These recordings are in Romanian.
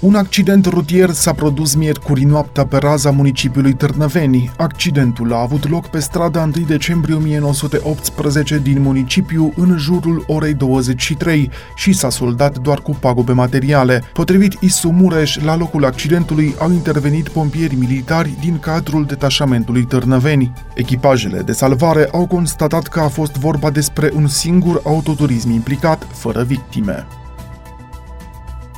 un accident rutier s-a produs miercuri noaptea pe raza municipiului Târnăveni. Accidentul a avut loc pe strada 1 decembrie 1918 din municipiu în jurul orei 23 și s-a soldat doar cu pagube materiale. Potrivit Isu Mureș, la locul accidentului au intervenit pompieri militari din cadrul detașamentului Târnăveni. Echipajele de salvare au constatat că a fost vorba despre un singur autoturism implicat, fără victime.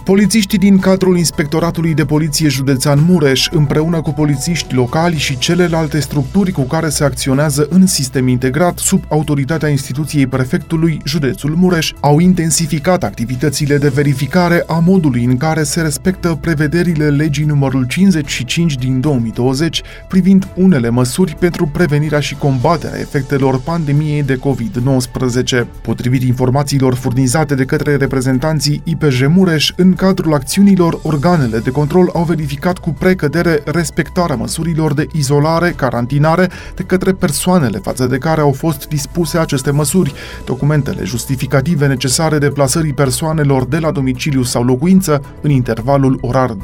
Polițiștii din cadrul Inspectoratului de Poliție Județean Mureș, împreună cu polițiști locali și celelalte structuri cu care se acționează în sistem integrat sub autoritatea instituției prefectului județul Mureș, au intensificat activitățile de verificare a modului în care se respectă prevederile legii numărul 55 din 2020 privind unele măsuri pentru prevenirea și combaterea efectelor pandemiei de COVID-19. Potrivit informațiilor furnizate de către reprezentanții IPJ Mureș, în în cadrul acțiunilor, organele de control au verificat cu precădere respectarea măsurilor de izolare, carantinare de către persoanele față de care au fost dispuse aceste măsuri, documentele justificative necesare deplasării persoanelor de la domiciliu sau locuință în intervalul orar 23-5,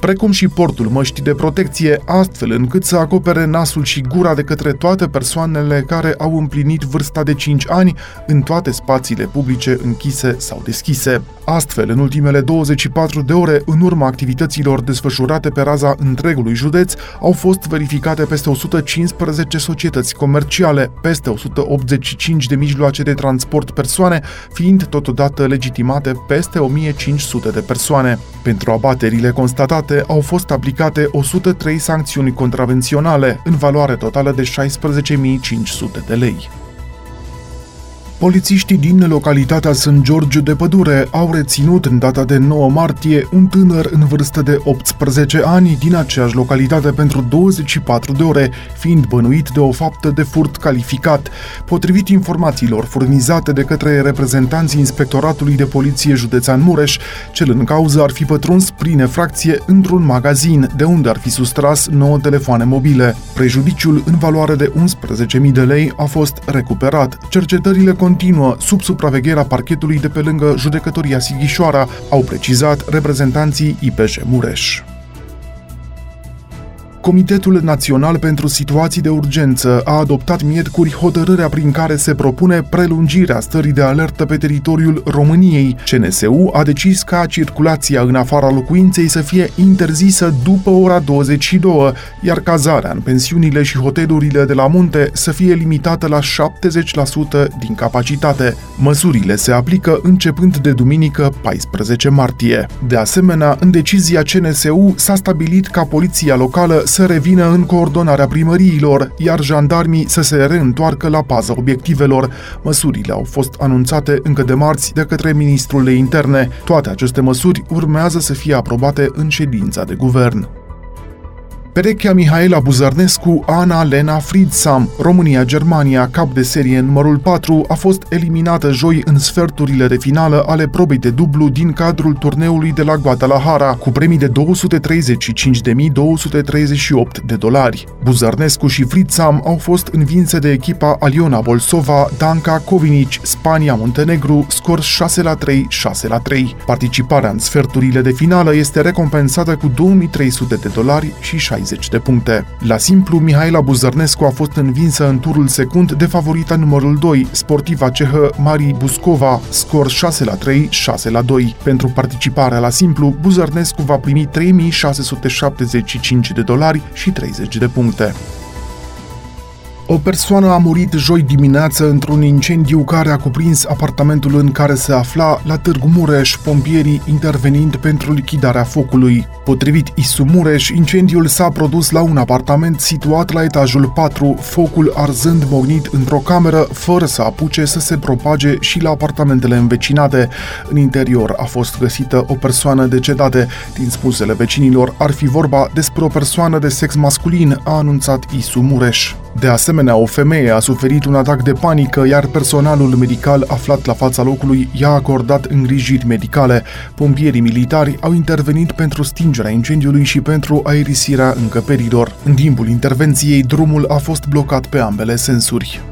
precum și portul măștii de protecție, astfel încât să acopere nasul și gura de către toate persoanele care au împlinit vârsta de 5 ani în toate spațiile publice închise sau deschise. Astfel, Astfel, în ultimele 24 de ore, în urma activităților desfășurate pe raza întregului județ, au fost verificate peste 115 societăți comerciale, peste 185 de mijloace de transport persoane, fiind totodată legitimate peste 1500 de persoane. Pentru abaterile constatate au fost aplicate 103 sancțiuni contravenționale, în valoare totală de 16.500 de lei. Polițiștii din localitatea St. George de Pădure au reținut în data de 9 martie un tânăr în vârstă de 18 ani din aceeași localitate pentru 24 de ore, fiind bănuit de o faptă de furt calificat. Potrivit informațiilor furnizate de către reprezentanții Inspectoratului de Poliție Județean Mureș, cel în cauză ar fi pătruns prin efracție într-un magazin, de unde ar fi sustras 9 telefoane mobile. Prejudiciul în valoare de 11.000 de lei a fost recuperat. Cercetările continuă sub supravegherea parchetului de pe lângă judecătoria Sighișoara, au precizat reprezentanții IPJ Mureș. Comitetul Național pentru Situații de Urgență a adoptat miercuri hotărârea prin care se propune prelungirea stării de alertă pe teritoriul României. CNSU a decis ca circulația în afara locuinței să fie interzisă după ora 22, iar cazarea în pensiunile și hotelurile de la munte să fie limitată la 70% din capacitate. Măsurile se aplică începând de duminică 14 martie. De asemenea, în decizia CNSU s-a stabilit ca poliția locală să revină în coordonarea primăriilor, iar jandarmii să se reîntoarcă la paza obiectivelor. Măsurile au fost anunțate încă de marți de către ministrul de interne. Toate aceste măsuri urmează să fie aprobate în ședința de guvern. Perechea Mihaela Buzărnescu, Ana Lena Friedsam, România-Germania, cap de serie numărul 4, a fost eliminată joi în sferturile de finală ale probei de dublu din cadrul turneului de la Guadalajara, cu premii de 235.238 de dolari. Buzărnescu și Friedsam au fost învinse de echipa Aliona Bolsova, Danca Kovinic, Spania-Muntenegru, scor 6 la 3, 6 la 3. Participarea în sferturile de finală este recompensată cu 2300 de dolari și 60 60 de puncte. La simplu, Mihaela Buzărnescu a fost învinsă în turul secund de favorita numărul 2, sportiva cehă Mari Buscova, scor 6 la 3, 6 la 2. Pentru participarea la simplu, Buzărnescu va primi 3675 de dolari și 30 de puncte. O persoană a murit joi dimineață într-un incendiu care a cuprins apartamentul în care se afla la Târgu Mureș, pompierii intervenind pentru lichidarea focului. Potrivit Isu Mureș, incendiul s-a produs la un apartament situat la etajul 4, focul arzând mognit într-o cameră, fără să apuce să se propage și la apartamentele învecinate. În interior a fost găsită o persoană decedată. Din spusele vecinilor, ar fi vorba despre o persoană de sex masculin, a anunțat Isu Mureș. De asemenea, o femeie a suferit un atac de panică, iar personalul medical aflat la fața locului i-a acordat îngrijiri medicale. Pompierii militari au intervenit pentru stingerea incendiului și pentru aerisirea încăperilor. În timpul intervenției, drumul a fost blocat pe ambele sensuri.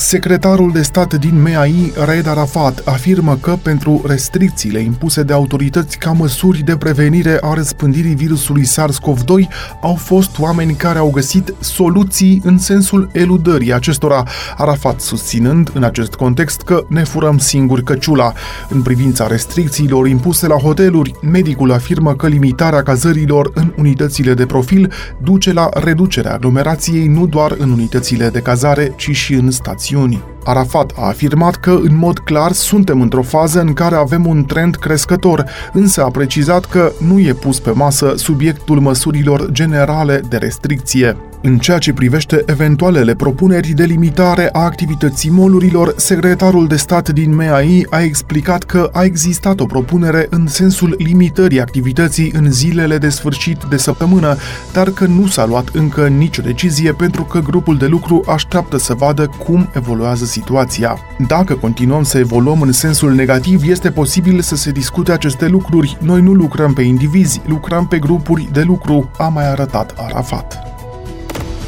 Secretarul de stat din MEAI, Raed Arafat, afirmă că pentru restricțiile impuse de autorități ca măsuri de prevenire a răspândirii virusului SARS-CoV-2 au fost oameni care au găsit soluții în sensul eludării acestora. Arafat susținând în acest context că ne furăm singuri căciula. În privința restricțiilor impuse la hoteluri, medicul afirmă că limitarea cazărilor în unitățile de profil duce la reducerea aglomerației nu doar în unitățile de cazare, ci și în stațiuni. Arafat a afirmat că, în mod clar, suntem într-o fază în care avem un trend crescător, însă a precizat că nu e pus pe masă subiectul măsurilor generale de restricție. În ceea ce privește eventualele propuneri de limitare a activității molurilor, secretarul de stat din MEAI a explicat că a existat o propunere în sensul limitării activității în zilele de sfârșit de săptămână, dar că nu s-a luat încă nicio decizie pentru că grupul de lucru așteaptă să vadă cum evoluează situația. Dacă continuăm să evoluăm în sensul negativ, este posibil să se discute aceste lucruri. Noi nu lucrăm pe indivizi, lucrăm pe grupuri de lucru, a mai arătat Arafat.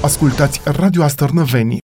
Ascultați Radio Astărnăveni,